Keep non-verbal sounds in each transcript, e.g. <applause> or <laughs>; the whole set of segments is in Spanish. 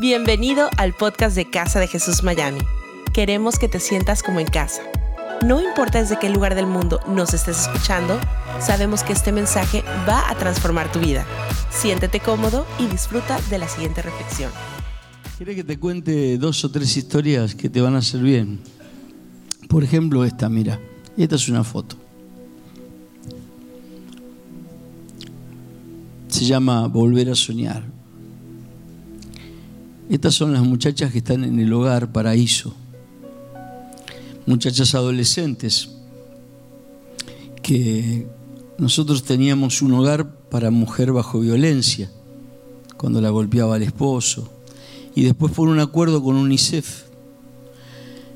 Bienvenido al podcast de Casa de Jesús Miami. Queremos que te sientas como en casa. No importa desde qué lugar del mundo nos estés escuchando, sabemos que este mensaje va a transformar tu vida. Siéntete cómodo y disfruta de la siguiente reflexión. ¿Quieres que te cuente dos o tres historias que te van a hacer bien? Por ejemplo, esta, mira. Esta es una foto. Se llama Volver a soñar. Estas son las muchachas que están en el hogar paraíso. Muchachas adolescentes que nosotros teníamos un hogar para mujer bajo violencia, cuando la golpeaba el esposo. Y después por un acuerdo con UNICEF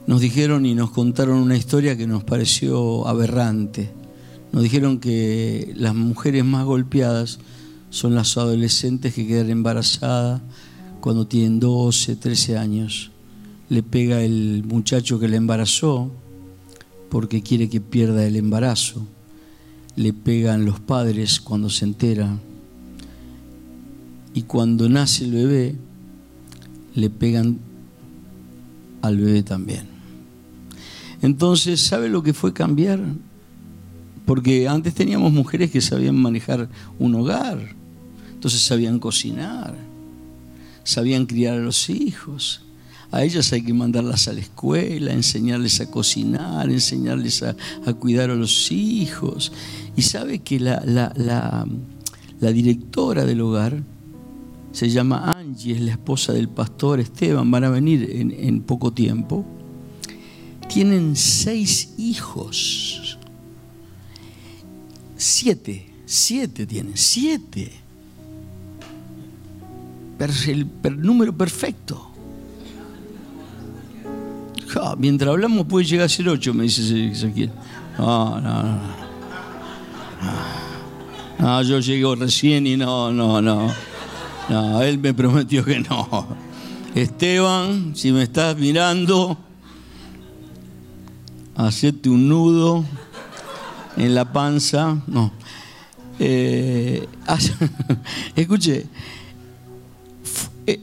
nos dijeron y nos contaron una historia que nos pareció aberrante. Nos dijeron que las mujeres más golpeadas son las adolescentes que quedan embarazadas cuando tienen 12, 13 años. Le pega el muchacho que la embarazó porque quiere que pierda el embarazo. Le pegan los padres cuando se enteran. Y cuando nace el bebé, le pegan al bebé también. Entonces, ¿sabe lo que fue cambiar? Porque antes teníamos mujeres que sabían manejar un hogar, entonces sabían cocinar, sabían criar a los hijos. A ellas hay que mandarlas a la escuela, enseñarles a cocinar, enseñarles a, cuidar a los hijos. Y sabe que la, directora del hogar se llama Angie, es la esposa del pastor Esteban, van a venir en, en poco tiempo. Tienen seis hijos. Siete, siete tienen, siete el, número perfecto. mientras hablamos puede llegar a ser ocho, me dice Ezequiel. No, no, no. No, yo llego recién y no, no, no. No, él me prometió que no. Esteban, si me estás mirando, hacete un nudo en la panza. No. Eh, <laughs> escuche,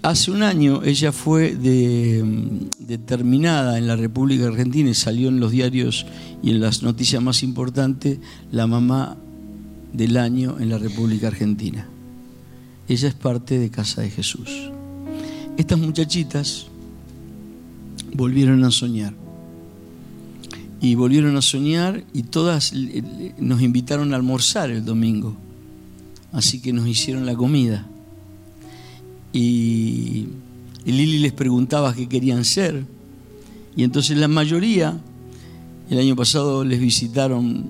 hace un año ella fue mm, determinada en la República Argentina y salió en los diarios y en las noticias más importantes la mamá del año en la República Argentina. Ella es parte de Casa de Jesús. Estas muchachitas volvieron a soñar. Y volvieron a soñar y todas nos invitaron a almorzar el domingo. Así que nos hicieron la comida y, Lili les preguntaba qué querían ser. Y entonces la mayoría, el año pasado les visitaron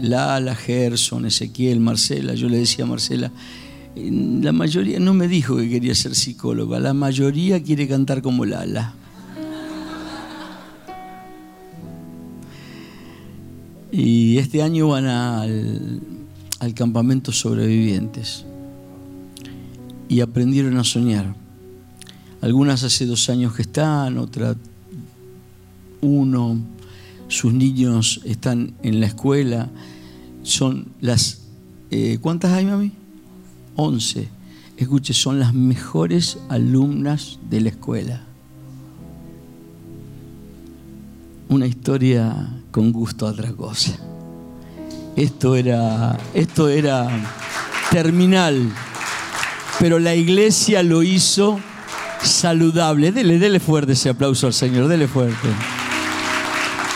Lala, Gerson, Ezequiel, Marcela. Yo le decía a Marcela, la mayoría no me dijo que quería ser psicóloga, la mayoría quiere cantar como Lala. Y este año van al, al campamento sobrevivientes y aprendieron a soñar. Algunas hace dos años que están, otras uno, sus niños están en la escuela, son las... Eh, ¿Cuántas hay, mami? Once. Escuche, son las mejores alumnas de la escuela. Una historia con gusto a otra cosa. Esto era, esto era terminal pero la iglesia lo hizo saludable. Dele, dele fuerte ese aplauso al Señor, dele fuerte.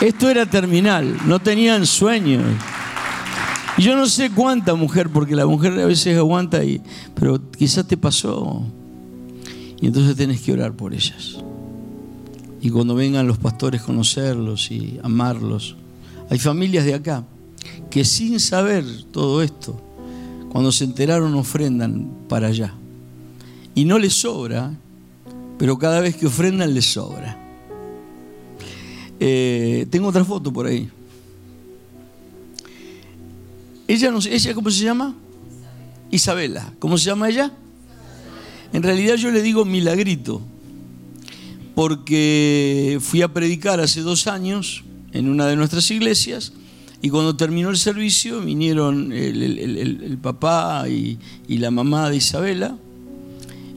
Esto era terminal, no tenían sueños. Yo no sé cuánta mujer, porque la mujer a veces aguanta, y, pero quizás te pasó. Y entonces tenés que orar por ellas. Y cuando vengan los pastores, conocerlos y amarlos. Hay familias de acá que sin saber todo esto, cuando se enteraron ofrendan para allá. Y no les sobra, pero cada vez que ofrendan les sobra. Eh, tengo otra foto por ahí. Ella, no, ¿Ella cómo se llama? Isabela. ¿Cómo se llama ella? En realidad yo le digo milagrito, porque fui a predicar hace dos años en una de nuestras iglesias y cuando terminó el servicio vinieron el, papá y, la mamá de Isabela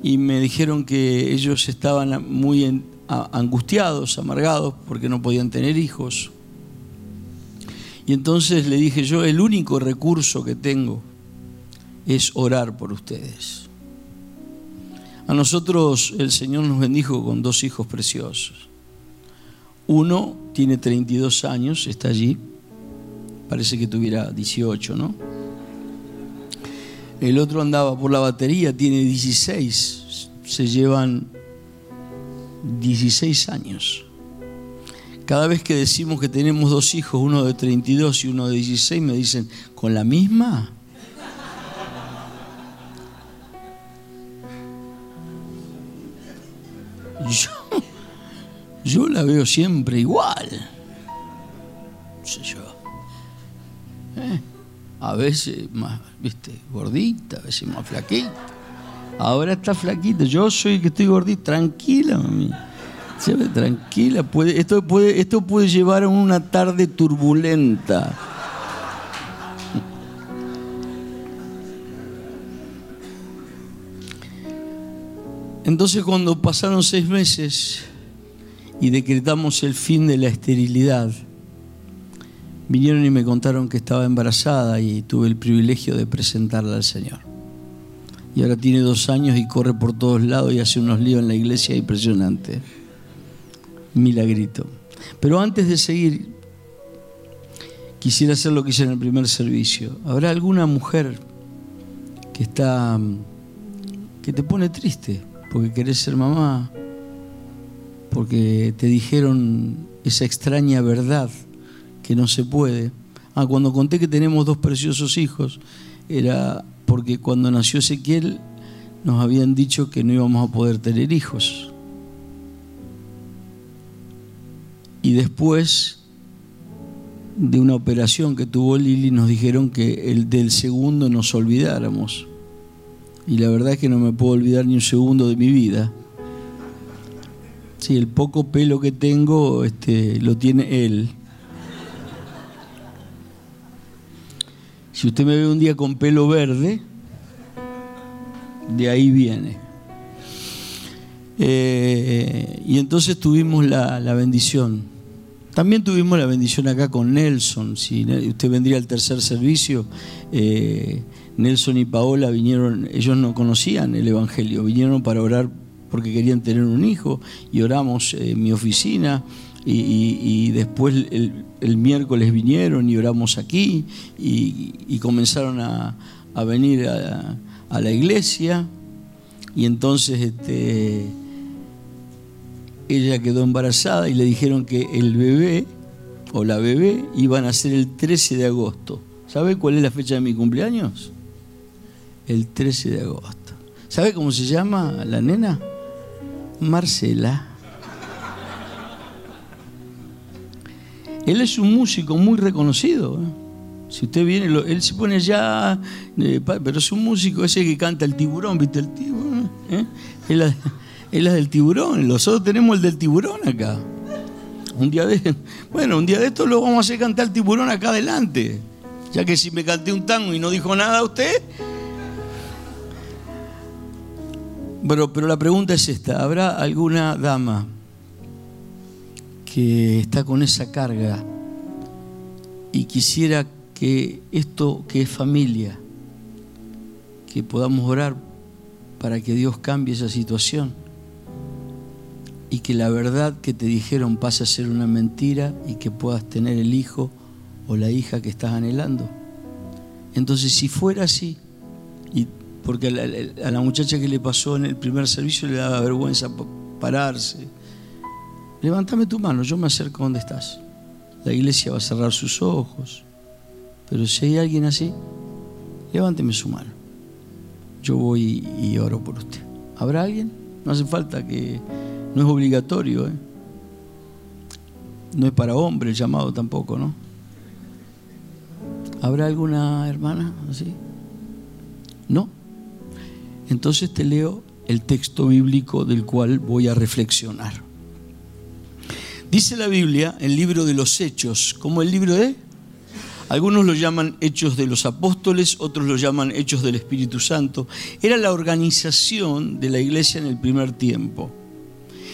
y me dijeron que ellos estaban muy angustiados, amargados, porque no podían tener hijos. Y entonces le dije yo, el único recurso que tengo es orar por ustedes. A nosotros el Señor nos bendijo con dos hijos preciosos. Uno tiene 32 años, está allí, parece que tuviera 18, ¿no? El otro andaba por la batería, tiene 16, se llevan 16 años. Cada vez que decimos que tenemos dos hijos, uno de 32 y uno de 16, me dicen, ¿con la misma? Yo, yo la veo siempre igual. A veces más, viste, gordita, a veces más flaquita. Ahora está flaquita. Yo soy el que estoy gordita. Tranquila, mami. Tranquila. Puede, esto, puede, esto puede llevar a una tarde turbulenta. Entonces cuando pasaron seis meses y decretamos el fin de la esterilidad, vinieron y me contaron que estaba embarazada y tuve el privilegio de presentarla al Señor. Y ahora tiene dos años y corre por todos lados y hace unos líos en la iglesia impresionante. Milagrito. Pero antes de seguir, quisiera hacer lo que hice en el primer servicio. ¿Habrá alguna mujer que está que te pone triste? porque querés ser mamá, porque te dijeron esa extraña verdad que no se puede. Ah, cuando conté que tenemos dos preciosos hijos, era porque cuando nació Ezequiel nos habían dicho que no íbamos a poder tener hijos. Y después de una operación que tuvo Lili nos dijeron que el del segundo nos olvidáramos y la verdad es que no me puedo olvidar ni un segundo de mi vida. Sí, el poco pelo que tengo este, lo tiene él. Si usted me ve un día con pelo verde, de ahí viene. Eh, y entonces tuvimos la, bendición. También tuvimos la bendición acá con Nelson. Si usted vendría al tercer servicio, eh, Nelson y Paola vinieron, ellos no conocían el Evangelio, vinieron para orar porque querían tener un hijo y oramos en mi oficina y, después el, miércoles vinieron y oramos aquí y, comenzaron a, venir a, la iglesia y entonces este, ella quedó embarazada y le dijeron que el bebé o la bebé iban a ser el 13 de agosto. ¿Sabe cuál es la fecha de mi cumpleaños? el 13 de agosto. ¿Sabe cómo se llama la nena? Marcela. Él es un músico muy reconocido. ¿eh? Si usted viene, él se pone ya, eh, pero es un músico ese que canta el tiburón, ¿viste el tiburón? ¿Eh? Es, la, es del tiburón, nosotros tenemos el del tiburón acá. Un día de, bueno, un día de esto lo vamos a hacer cantar el tiburón acá adelante. Ya que si me canté un tango y no dijo nada a usted, Pero, pero la pregunta es esta, ¿habrá alguna dama que está con esa carga y quisiera que esto que es familia, que podamos orar para que Dios cambie esa situación y que la verdad que te dijeron pase a ser una mentira y que puedas tener el hijo o la hija que estás anhelando. Entonces, si fuera así, y porque a la, muchacha que le pasó en el primer servicio le daba vergüenza pararse. Levántame tu mano, yo me acerco donde estás. La iglesia va a cerrar sus ojos. Pero si hay alguien así, levánteme su mano. Yo voy y oro por usted. ¿Habrá alguien? No hace falta que... No es obligatorio, ¿eh? No es para hombre el llamado tampoco, ¿no? ¿Habrá alguna hermana así? ¿No? Entonces te leo el texto bíblico del cual voy a reflexionar. Dice la Biblia, el libro de los Hechos, como el libro de... Algunos lo llaman hechos de los apóstoles, otros lo llaman hechos del Espíritu Santo. Era la organización de la iglesia en el primer tiempo.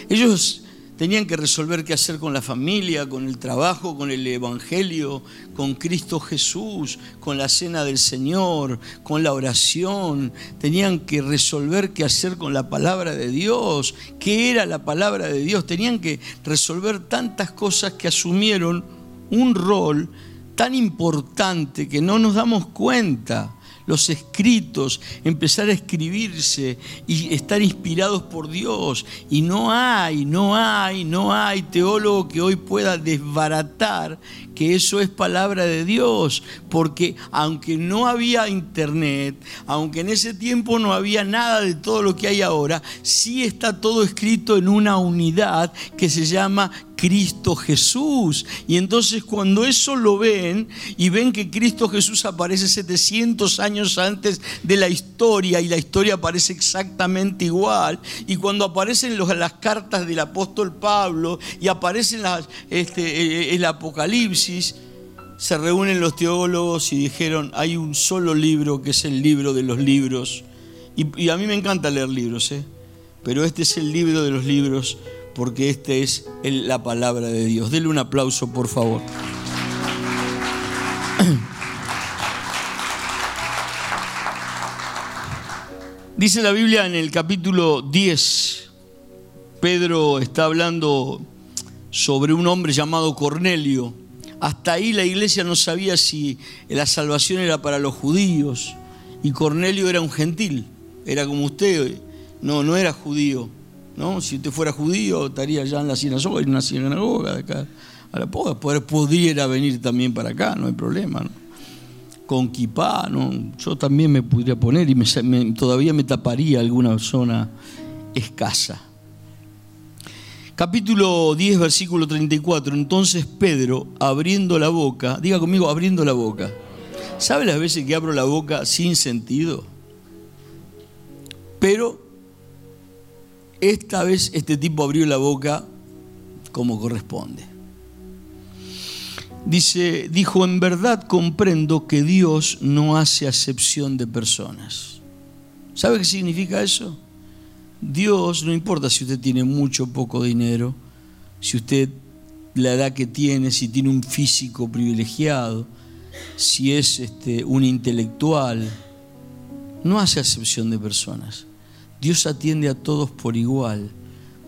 Ellos tenían que resolver qué hacer con la familia, con el trabajo, con el Evangelio, con Cristo Jesús, con la cena del Señor, con la oración. Tenían que resolver qué hacer con la palabra de Dios, qué era la palabra de Dios. Tenían que resolver tantas cosas que asumieron un rol tan importante que no nos damos cuenta los escritos, empezar a escribirse y estar inspirados por Dios. Y no hay, no hay, no hay teólogo que hoy pueda desbaratar que eso es palabra de Dios, porque aunque no había internet, aunque en ese tiempo no había nada de todo lo que hay ahora, sí está todo escrito en una unidad que se llama Cristo Jesús. Y entonces cuando eso lo ven y ven que Cristo Jesús aparece 700 años antes de la historia y la historia aparece exactamente igual, y cuando aparecen las cartas del apóstol Pablo y aparecen este, el Apocalipsis, se reúnen los teólogos y dijeron, hay un solo libro que es el libro de los libros. Y, a mí me encanta leer libros, ¿eh? pero este es el libro de los libros porque esta es la palabra de Dios. Denle un aplauso, por favor. <clears throat> Dice la Biblia en el capítulo 10, Pedro está hablando sobre un hombre llamado Cornelio. Hasta ahí la iglesia no sabía si la salvación era para los judíos y Cornelio era un gentil, era como usted, no, no era judío. ¿no? Si usted fuera judío, estaría ya en la sinagoga, en una sinagoga de acá. A pudiera venir también para acá, no hay problema, kipá, ¿no? Yo también me podría poner y todavía me taparía alguna zona escasa. Capítulo 10, versículo 34. Entonces Pedro, abriendo la boca, diga conmigo, abriendo la boca. ¿Sabe las veces que abro la boca sin sentido? Pero esta vez este tipo abrió la boca como corresponde. Dice, dijo, en verdad comprendo que Dios no hace acepción de personas. ¿Sabe qué significa eso? Dios, no importa si usted tiene mucho o poco dinero, si usted la edad que tiene, si tiene un físico privilegiado, si es este, un intelectual, no hace acepción de personas. Dios atiende a todos por igual,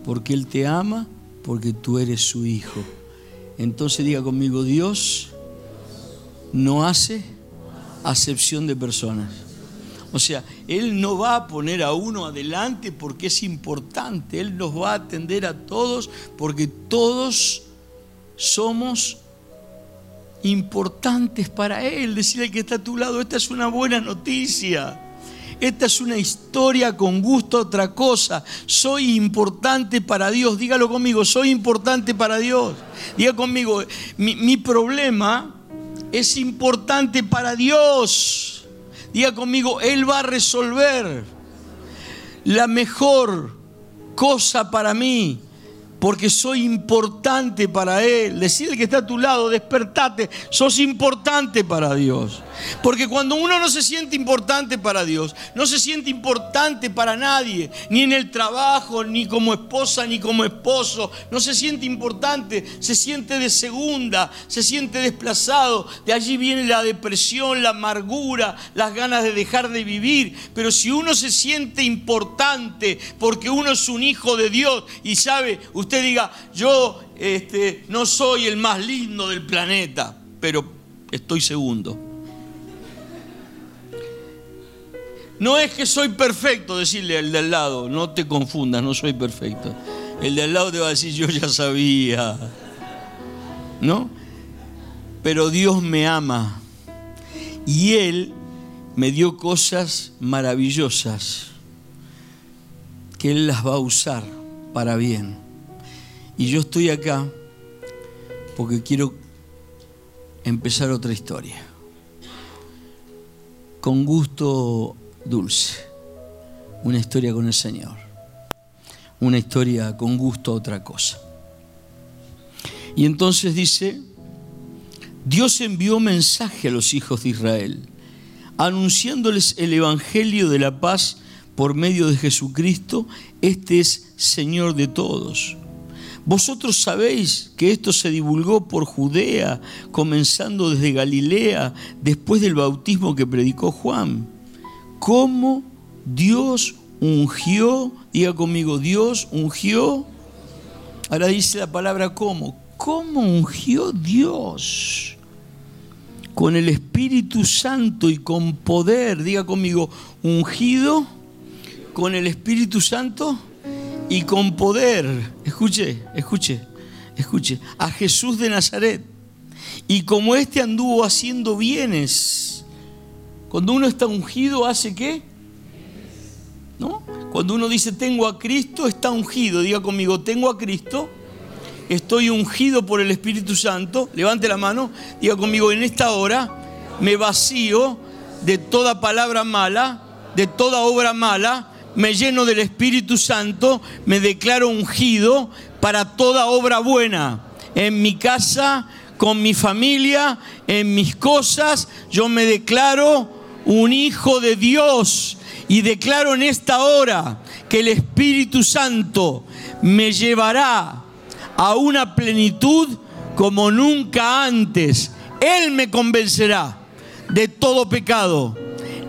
porque Él te ama, porque tú eres su hijo. Entonces diga conmigo, Dios no hace acepción de personas. O sea, Él no va a poner a uno adelante porque es importante, Él nos va a atender a todos porque todos somos importantes para Él. Decirle que está a tu lado, esta es una buena noticia. Esta es una historia con gusto a otra cosa. Soy importante para Dios. Dígalo conmigo, soy importante para Dios. Diga conmigo, mi, mi problema es importante para Dios. Diga conmigo, Él va a resolver la mejor cosa para mí porque soy importante para Él. Decirle que está a tu lado, despertate, sos importante para Dios. Porque cuando uno no se siente importante para Dios, no se siente importante para nadie, ni en el trabajo, ni como esposa, ni como esposo, no se siente importante, se siente de segunda, se siente desplazado. De allí viene la depresión, la amargura, las ganas de dejar de vivir. Pero si uno se siente importante porque uno es un hijo de Dios y sabe, usted diga, yo este, no soy el más lindo del planeta, pero estoy segundo. No es que soy perfecto, decirle al de al lado, no te confundas, no soy perfecto. El de al lado te va a decir, yo ya sabía. ¿No? Pero Dios me ama. Y Él me dio cosas maravillosas que Él las va a usar para bien. Y yo estoy acá porque quiero empezar otra historia. Con gusto dulce. Una historia con el Señor. Una historia con gusto a otra cosa. Y entonces dice, Dios envió mensaje a los hijos de Israel, anunciándoles el Evangelio de la paz por medio de Jesucristo. Este es Señor de todos. Vosotros sabéis que esto se divulgó por Judea, comenzando desde Galilea, después del bautismo que predicó Juan. Cómo Dios ungió, diga conmigo, Dios ungió. Ahora dice la palabra cómo. ¿Cómo ungió Dios? Con el Espíritu Santo y con poder, diga conmigo, ungido con el Espíritu Santo y con poder. Escuche, escuche, escuche. A Jesús de Nazaret. Y como éste anduvo haciendo bienes. Cuando uno está ungido, ¿hace qué? ¿No? Cuando uno dice tengo a Cristo, está ungido. Diga conmigo, tengo a Cristo. Estoy ungido por el Espíritu Santo. Levante la mano. Diga conmigo, en esta hora me vacío de toda palabra mala, de toda obra mala me lleno del Espíritu Santo, me declaro ungido para toda obra buena. En mi casa, con mi familia, en mis cosas, yo me declaro un hijo de Dios y declaro en esta hora que el Espíritu Santo me llevará a una plenitud como nunca antes. Él me convencerá de todo pecado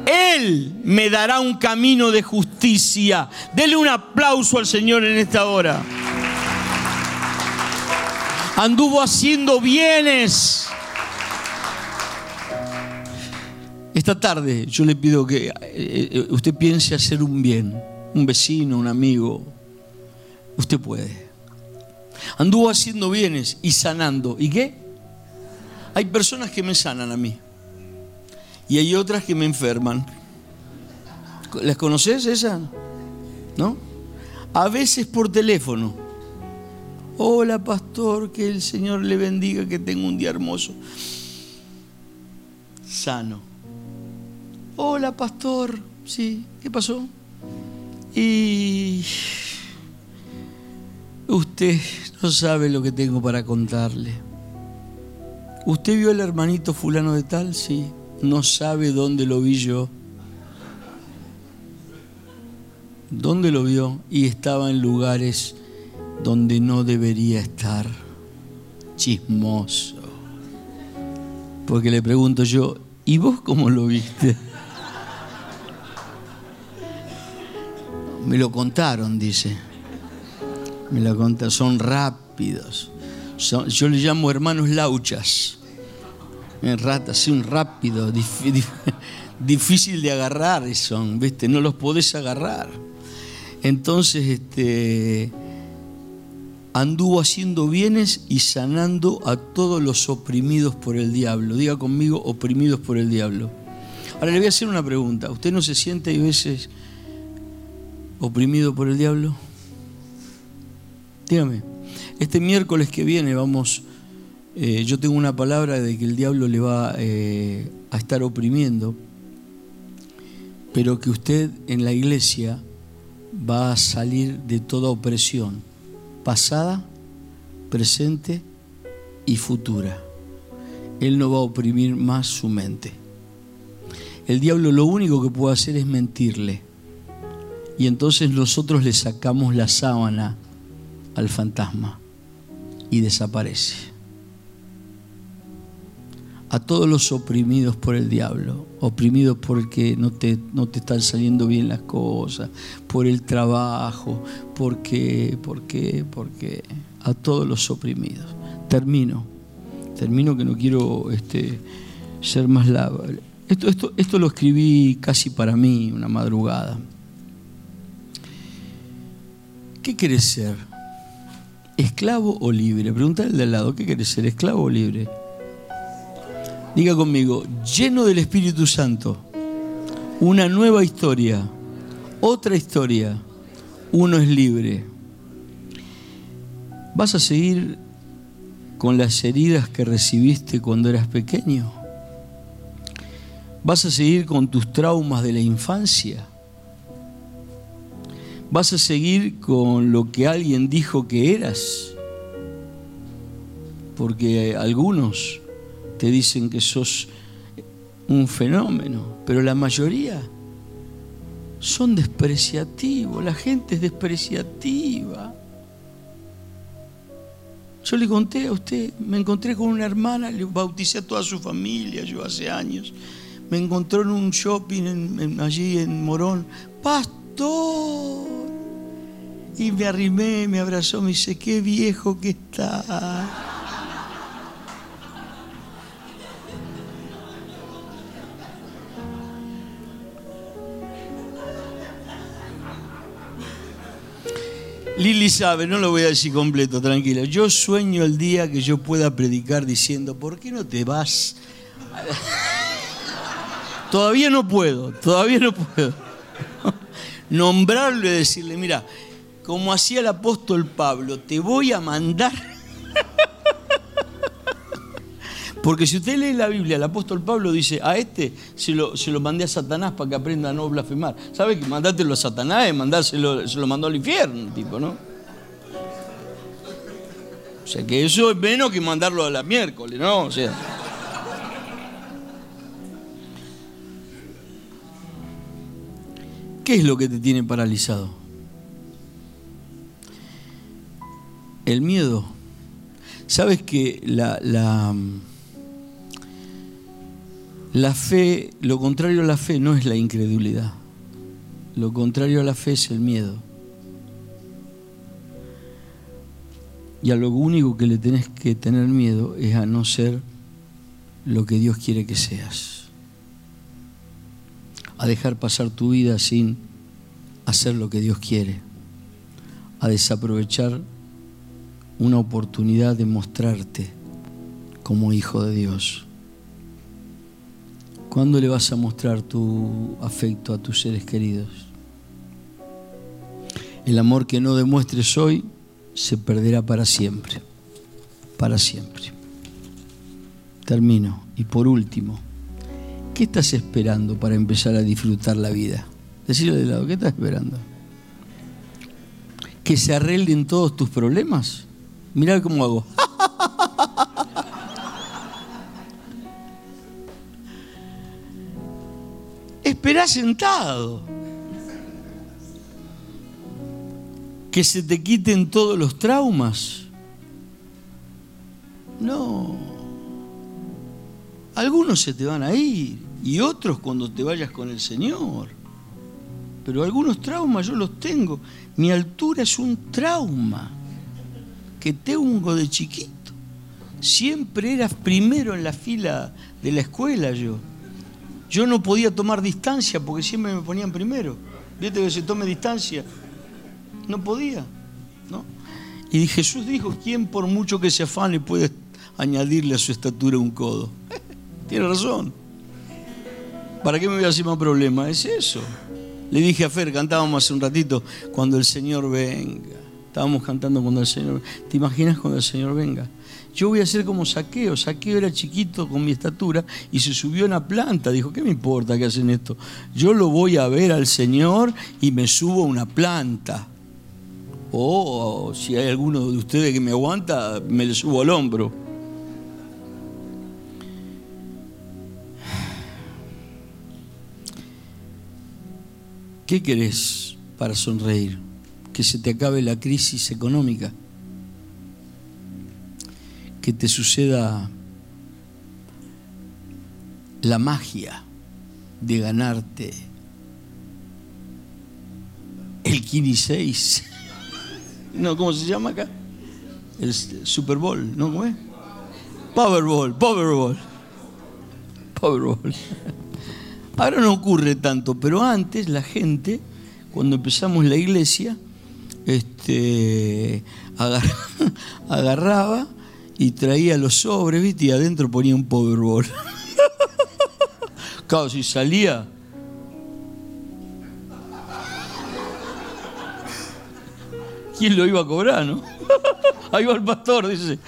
él me dará un camino de justicia. Dele un aplauso al Señor en esta hora. Anduvo haciendo bienes. Esta tarde yo le pido que eh, eh, usted piense hacer un bien, un vecino, un amigo. Usted puede. Anduvo haciendo bienes y sanando. ¿Y qué? Hay personas que me sanan a mí y hay otras que me enferman. ¿Las conoces esas? ¿No? A veces por teléfono. Hola pastor, que el Señor le bendiga, que tenga un día hermoso. Sano. Hola pastor, sí, ¿qué pasó? Y usted no sabe lo que tengo para contarle. ¿Usted vio al hermanito fulano de tal? Sí no sabe dónde lo vi yo. ¿Dónde lo vio? Y estaba en lugares donde no debería estar. Chismoso. Porque le pregunto yo, ¿y vos cómo lo viste? Me lo contaron, dice. Me lo contaron. Son rápidos. yo le llamo hermanos lauchas en rata, así un rápido, <laughs> difícil de agarrar son, ¿viste? No los podés agarrar. Entonces, este, anduvo haciendo bienes y sanando a todos los oprimidos por el diablo. Diga conmigo, oprimidos por el diablo. Ahora le voy a hacer una pregunta. ¿Usted no se siente a veces oprimido por el diablo? Dígame. Este miércoles que viene vamos eh, yo tengo una palabra de que el diablo le va eh, a estar oprimiendo, pero que usted en la iglesia va a salir de toda opresión, pasada, presente y futura. Él no va a oprimir más su mente. El diablo lo único que puede hacer es mentirle. Y entonces nosotros le sacamos la sábana al fantasma y desaparece a todos los oprimidos por el diablo, oprimidos porque no te, no te están saliendo bien las cosas, por el trabajo, porque, porque, porque, a todos los oprimidos. Termino, termino que no quiero este, ser más largo. Esto, esto, esto lo escribí casi para mí, una madrugada. ¿Qué querés ser? ¿Esclavo o libre? Pregúntale al de al lado, ¿qué querés ser? ¿Esclavo o libre? Diga conmigo, lleno del Espíritu Santo, una nueva historia, otra historia, uno es libre. ¿Vas a seguir con las heridas que recibiste cuando eras pequeño? ¿Vas a seguir con tus traumas de la infancia? ¿Vas a seguir con lo que alguien dijo que eras? Porque algunos te dicen que sos un fenómeno, pero la mayoría son despreciativos, la gente es despreciativa. Yo le conté a usted, me encontré con una hermana, le bauticé a toda su familia, yo hace años. Me encontró en un shopping allí en Morón, pastor. Y me arrimé, me abrazó, me dice, qué viejo que está. Lili sabe, no lo voy a decir completo, tranquila. Yo sueño el día que yo pueda predicar diciendo, ¿por qué no te vas? <laughs> todavía no puedo, todavía no puedo. <laughs> Nombrarlo y decirle, mira, como hacía el apóstol Pablo, te voy a mandar porque si usted lee la Biblia, el apóstol Pablo dice, a este se lo, lo mandé a Satanás para que aprenda a no blasfemar. ¿Sabe que mandártelo a Satanás es mandárselo, se lo mandó al infierno, tipo, ¿no? O sea que eso es menos que mandarlo a la miércoles, ¿no? O sea. ¿Qué es lo que te tiene paralizado? El miedo. ¿Sabes que la, la fe, lo contrario a la fe no es la incredulidad. Lo contrario a la fe es el miedo. Y a lo único que le tenés que tener miedo es a no ser lo que Dios quiere que seas. A dejar pasar tu vida sin hacer lo que Dios quiere. A desaprovechar una oportunidad de mostrarte como hijo de Dios. ¿Cuándo le vas a mostrar tu afecto a tus seres queridos? El amor que no demuestres hoy se perderá para siempre, para siempre. Termino. Y por último, ¿qué estás esperando para empezar a disfrutar la vida? Decirle de lado, ¿qué estás esperando? ¿Que se arreglen todos tus problemas? Mirá cómo hago. Esperá sentado. Que se te quiten todos los traumas. No. Algunos se te van a ir y otros cuando te vayas con el Señor. Pero algunos traumas yo los tengo. Mi altura es un trauma que tengo de chiquito. Siempre eras primero en la fila de la escuela yo. Yo no podía tomar distancia porque siempre me ponían primero. Viste que se tome distancia. No podía. ¿no? Y Jesús dijo, ¿quién por mucho que se afane puede añadirle a su estatura un codo? <laughs> Tiene razón. ¿Para qué me voy a hacer más problema? Es eso. Le dije a Fer, cantábamos hace un ratito, cuando el Señor venga. Estábamos cantando cuando el Señor. ¿Te imaginas cuando el Señor venga? yo voy a ser como saqueo. Saqueo era chiquito con mi estatura y se subió a una planta. Dijo, ¿qué me importa que hacen esto? Yo lo voy a ver al Señor y me subo a una planta. O si hay alguno de ustedes que me aguanta, me le subo al hombro. ¿Qué querés para sonreír? Que se te acabe la crisis económica que te suceda la magia de ganarte el Kini 6. <laughs> No, ¿cómo se llama acá? El Super Bowl, ¿no? ¿Cómo es? Powerball, Powerball. Powerball. <laughs> Ahora no ocurre tanto, pero antes la gente, cuando empezamos la iglesia, este, <laughs> agarraba y traía los sobres, ¿viste? Y adentro ponía un Powerball. <laughs> claro, si salía. ¿Quién lo iba a cobrar, no? <laughs> Ahí va el pastor, dice.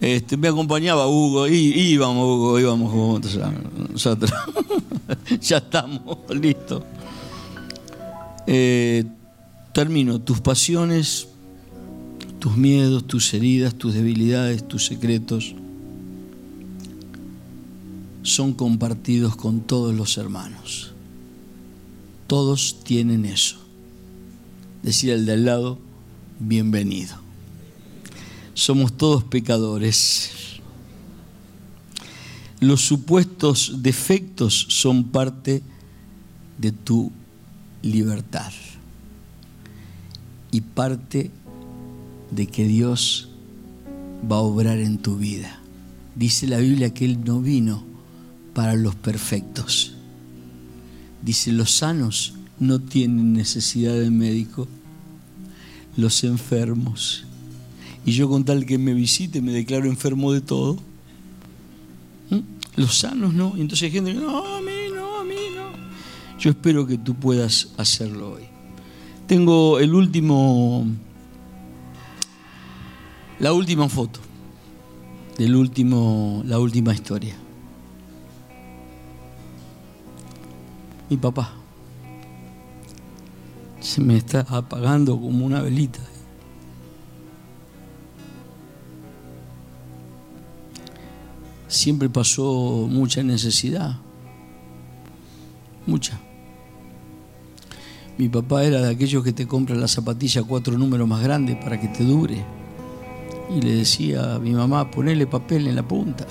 Este, me acompañaba Hugo, y íbamos, Hugo, íbamos juntos. Nosotros. ya estamos, listos. Eh, termino. Tus pasiones tus miedos, tus heridas, tus debilidades, tus secretos, son compartidos con todos los hermanos. Todos tienen eso. Decir al de al lado, bienvenido. Somos todos pecadores. Los supuestos defectos son parte de tu libertad y parte de que Dios va a obrar en tu vida. Dice la Biblia que Él no vino para los perfectos. Dice, los sanos no tienen necesidad de médico, los enfermos. Y yo con tal que me visite me declaro enfermo de todo. ¿Mm? Los sanos no. entonces hay gente que no, a mí no, a mí no. Yo espero que tú puedas hacerlo hoy. Tengo el último, la última foto del último, la última historia. Mi papá se me está apagando como una velita. Siempre pasó mucha necesidad, mucha. Mi papá era de aquellos que te compran la zapatilla cuatro números más grandes para que te dure. Y le decía a mi mamá, ponele papel en la punta.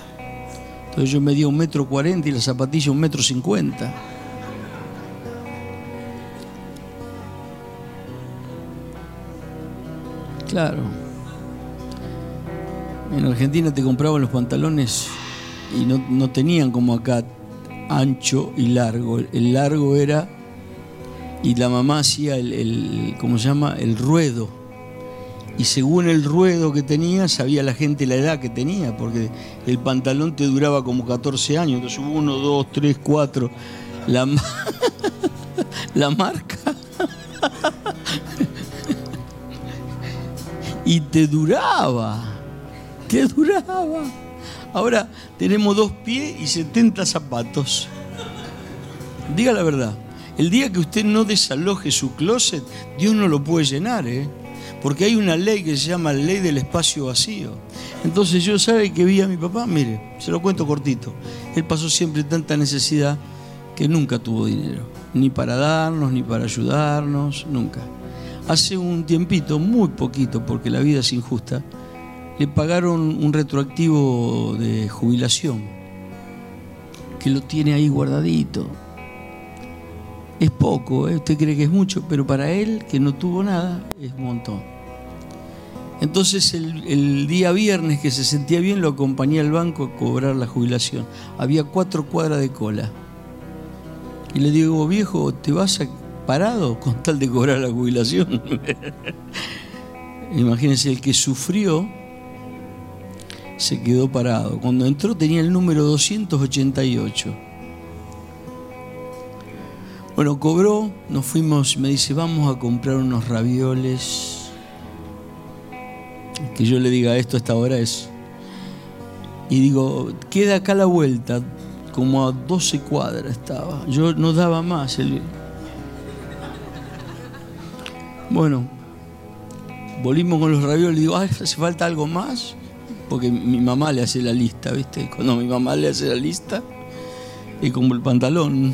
Entonces yo medía un metro cuarenta y la zapatilla un metro cincuenta. Claro. En Argentina te compraban los pantalones y no, no tenían como acá ancho y largo. El largo era y la mamá hacía el, ¿cómo se llama? El ruedo. Y según el ruedo que tenía, sabía la gente la edad que tenía, porque el pantalón te duraba como 14 años. Entonces uno, dos, tres, cuatro. La, <laughs> la marca. <laughs> y te duraba. Te duraba. Ahora tenemos dos pies y 70 zapatos. Diga la verdad. El día que usted no desaloje su closet, Dios no lo puede llenar, ¿eh? Porque hay una ley que se llama ley del espacio vacío. Entonces yo sabe que vi a mi papá, mire, se lo cuento cortito. Él pasó siempre tanta necesidad que nunca tuvo dinero, ni para darnos, ni para ayudarnos, nunca. Hace un tiempito, muy poquito, porque la vida es injusta, le pagaron un retroactivo de jubilación, que lo tiene ahí guardadito es poco, ¿eh? usted cree que es mucho, pero para él, que no tuvo nada, es un montón. Entonces el, día viernes que se sentía bien lo acompañé al banco a cobrar la jubilación. Había cuatro cuadras de cola. Y le digo, viejo, ¿te vas a parado con tal de cobrar la jubilación? <laughs> Imagínense, el que sufrió se quedó parado. Cuando entró tenía el número 288. Bueno, cobró, nos fuimos, me dice, vamos a comprar unos ravioles. Que yo le diga esto a esta hora es. Y digo, queda acá la vuelta, como a 12 cuadras estaba. Yo no daba más. Bueno, volvimos con los ravioles digo, ¿hace falta algo más? Porque mi mamá le hace la lista, ¿viste? Cuando mi mamá le hace la lista, y como el pantalón,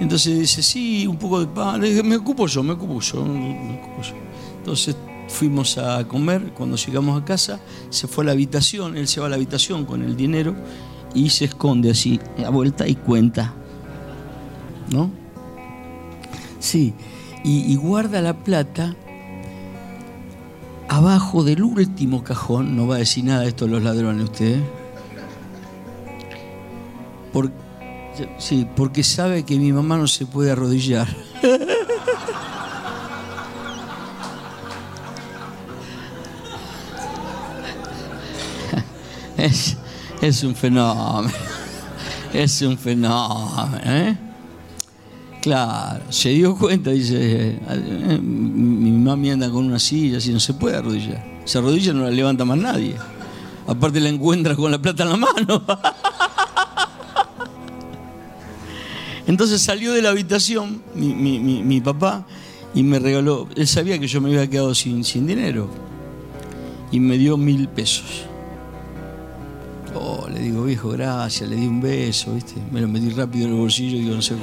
entonces dice, sí, un poco de pan. Le dije, me ocupo yo, me ocupo yo, me ocupo yo. Entonces fuimos a comer, cuando llegamos a casa, se fue a la habitación, él se va a la habitación con el dinero y se esconde así, a vuelta y cuenta. ¿No? Sí, y, guarda la plata abajo del último cajón, no va a decir nada esto los ladrones usted, porque Sí, porque sabe que mi mamá no se puede arrodillar. <laughs> Es, un fenómeno. Es un fenómeno. ¿eh? Claro, se dio cuenta, dice, eh, mi mamá anda con una silla, así no se puede arrodillar. Se arrodilla no la levanta más nadie. Aparte la encuentra con la plata en la mano. <laughs> Entonces salió de la habitación mi, papá y me regaló, él sabía que yo me había quedado sin, dinero y me dio mil pesos. Oh, le digo, viejo, gracias, le di un beso, ¿viste? Me lo metí rápido en el bolsillo y digo, no sé qué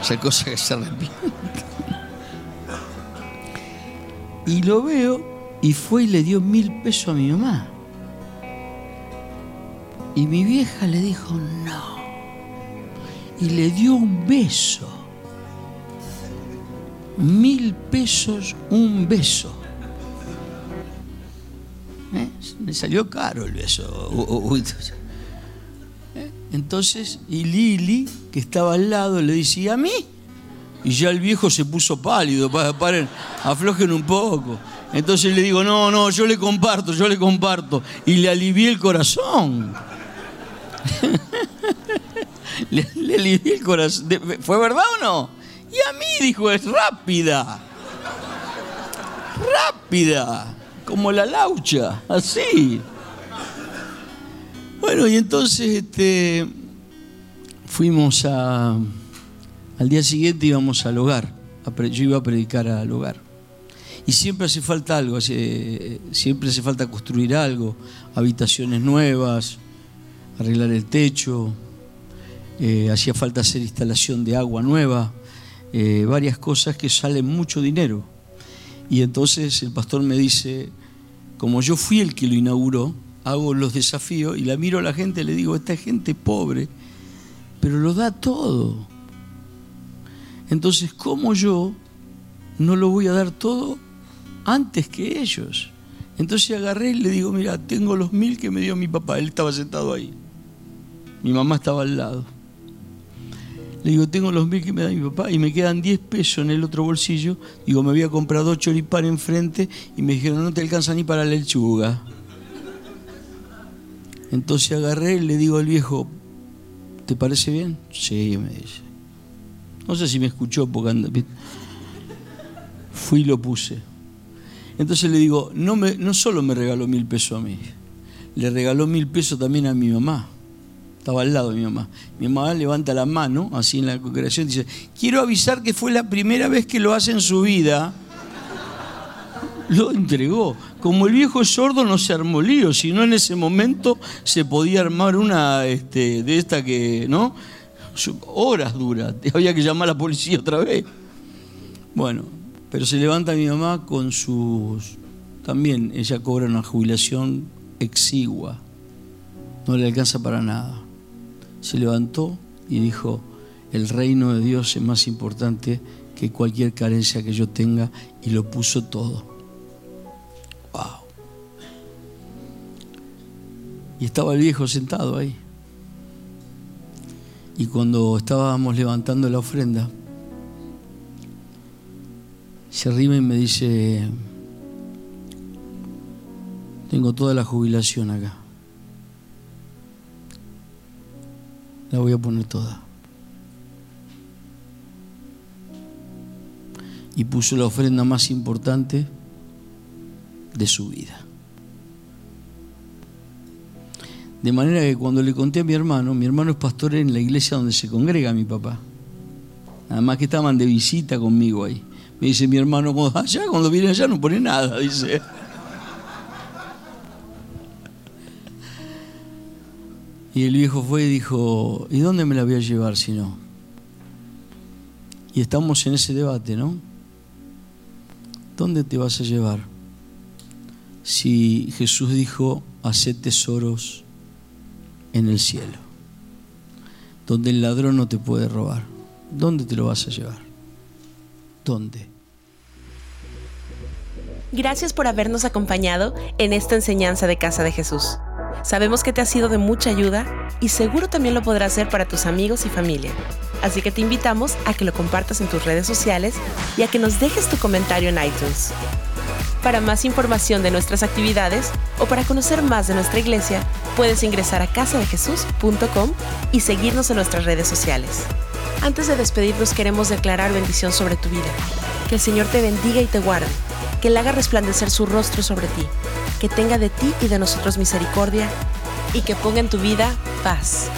esa cosa que se arrepiente. Y lo veo y fue y le dio mil pesos a mi mamá. Y mi vieja le dijo, no. Y le dio un beso. Mil pesos, un beso. ¿Eh? Me salió caro el beso. ¿Eh? Entonces, y Lili, que estaba al lado, le dice, ¿y a mí? Y ya el viejo se puso pálido, paren, aflojen un poco. Entonces le digo, no, no, yo le comparto, yo le comparto. Y le alivié el corazón. <laughs> <laughs> le, alivié el corazón. ¿Fue verdad o no? Y a mí dijo, es rápida. Rápida. Como la laucha, así. Bueno, y entonces este, fuimos a... Al día siguiente íbamos al hogar. Yo iba a predicar al hogar. Y siempre hace falta algo, siempre hace falta construir algo, habitaciones nuevas, arreglar el techo, eh, hacía falta hacer instalación de agua nueva, eh, varias cosas que salen mucho dinero. Y entonces el pastor me dice, como yo fui el que lo inauguró, hago los desafíos y la miro a la gente y le digo, esta gente pobre, pero lo da todo. Entonces, ¿cómo yo no lo voy a dar todo antes que ellos. Entonces agarré y le digo, mira, tengo los mil que me dio mi papá. Él estaba sentado ahí. Mi mamá estaba al lado. Le digo, tengo los mil que me da mi papá y me quedan diez pesos en el otro bolsillo. Digo, me había comprado dos choripán enfrente y me dijeron, no te alcanza ni para la lechuga. Entonces agarré y le digo al viejo, ¿te parece bien? Sí, me dice. No sé si me escuchó porque anda... Fui y lo puse. Entonces le digo, no, me, no solo me regaló mil pesos a mí, le regaló mil pesos también a mi mamá. Estaba al lado de mi mamá. Mi mamá levanta la mano, así en la congregación, y dice, quiero avisar que fue la primera vez que lo hace en su vida. Lo entregó. Como el viejo sordo no se armó lío, sino en ese momento se podía armar una este, de esta que, ¿no? Horas dura. <laughs> Había que llamar a la policía otra vez. Bueno, pero se levanta mi mamá con sus... También ella cobra una jubilación exigua. No le alcanza para nada. Se levantó y dijo, el reino de Dios es más importante que cualquier carencia que yo tenga y lo puso todo. Wow. Y estaba el viejo sentado ahí. Y cuando estábamos levantando la ofrenda, se arriba y me dice, tengo toda la jubilación acá. La voy a poner toda. Y puso la ofrenda más importante de su vida. De manera que cuando le conté a mi hermano, mi hermano es pastor en la iglesia donde se congrega mi papá. Nada más que estaban de visita conmigo ahí. Me dice mi hermano, <laughs> allá, cuando viene allá no pone nada, dice. Y el viejo fue y dijo, ¿y dónde me la voy a llevar si no? Y estamos en ese debate, ¿no? ¿Dónde te vas a llevar? Si Jesús dijo, haced tesoros en el cielo, donde el ladrón no te puede robar, ¿dónde te lo vas a llevar? ¿Dónde? Gracias por habernos acompañado en esta enseñanza de Casa de Jesús. Sabemos que te ha sido de mucha ayuda y seguro también lo podrás hacer para tus amigos y familia. Así que te invitamos a que lo compartas en tus redes sociales y a que nos dejes tu comentario en iTunes. Para más información de nuestras actividades o para conocer más de nuestra iglesia, puedes ingresar a casadejesús.com y seguirnos en nuestras redes sociales. Antes de despedirnos queremos declarar bendición sobre tu vida. Que el Señor te bendiga y te guarde que Él haga resplandecer su rostro sobre ti, que tenga de ti y de nosotros misericordia, y que ponga en tu vida paz.